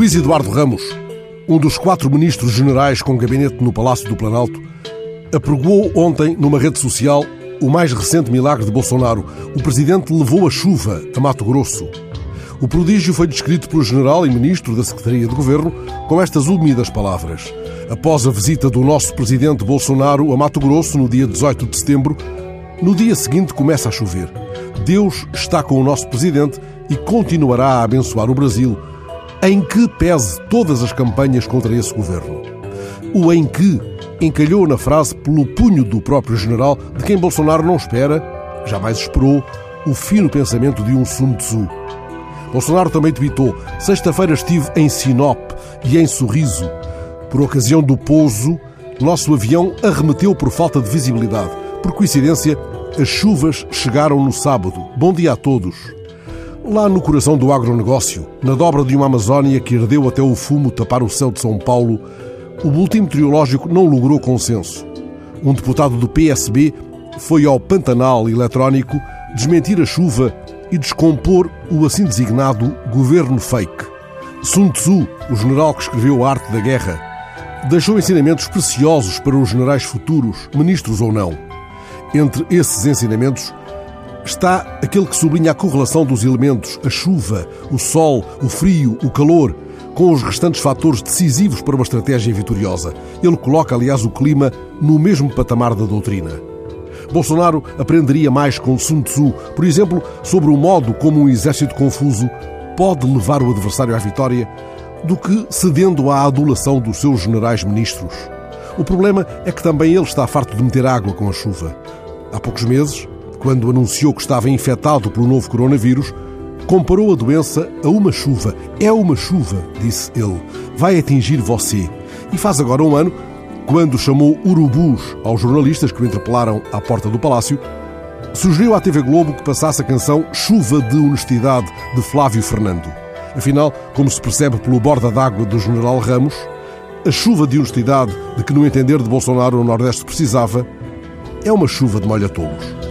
Luís Eduardo Ramos, um dos quatro ministros generais com gabinete no Palácio do Planalto, apregoou ontem numa rede social o mais recente milagre de Bolsonaro. O presidente levou a chuva a Mato Grosso. O prodígio foi descrito pelo general e ministro da Secretaria de Governo com estas úmidas palavras. Após a visita do nosso presidente Bolsonaro a Mato Grosso no dia 18 de setembro, no dia seguinte começa a chover. Deus está com o nosso presidente e continuará a abençoar o Brasil, em que pese todas as campanhas contra esse governo. O em que encalhou na frase pelo punho do próprio general, de quem Bolsonaro não espera, jamais esperou, o fino pensamento de um Sun Tzu. Bolsonaro também tweetou: Sexta-feira estive em Sinop e em Sorriso. Por ocasião do pouso, nosso avião arremeteu por falta de visibilidade. Por coincidência, as chuvas chegaram no sábado. Bom dia a todos. Lá no coração do agronegócio, na dobra de uma Amazónia que ardeu até o fumo tapar o céu de São Paulo, o boletim meteorológico não logrou consenso. Um deputado do PSB foi ao Pantanal eletrónico desmentir a chuva e descompor o assim designado governo fake. Sun Tzu, o general que escreveu a arte da guerra, deixou ensinamentos preciosos para os generais futuros, ministros ou não. Entre esses ensinamentos está aquele que sublinha a correlação dos elementos, a chuva, o sol, o frio, o calor, com os restantes fatores decisivos para uma estratégia vitoriosa. Ele coloca, aliás, o clima no mesmo patamar da doutrina. Bolsonaro aprenderia mais com Sun Tzu, por exemplo, sobre o modo como um exército confuso pode levar o adversário à vitória, do que cedendo à adulação dos seus generais ministros. O problema é que também ele está farto de meter água com a chuva. Há poucos meses, quando anunciou que estava infectado pelo novo coronavírus, comparou a doença a uma chuva. É uma chuva, disse ele. Vai atingir você. E faz agora um ano, quando chamou urubus aos jornalistas que o interpelaram à porta do palácio, sugeriu à TV Globo que passasse a canção Chuva de Honestidade de Flávio Fernando. Afinal, como se percebe pelo borda d'água do general Ramos, a chuva de honestidade de que, no entender de Bolsonaro, o Nordeste precisava é uma chuva de molha-tolos.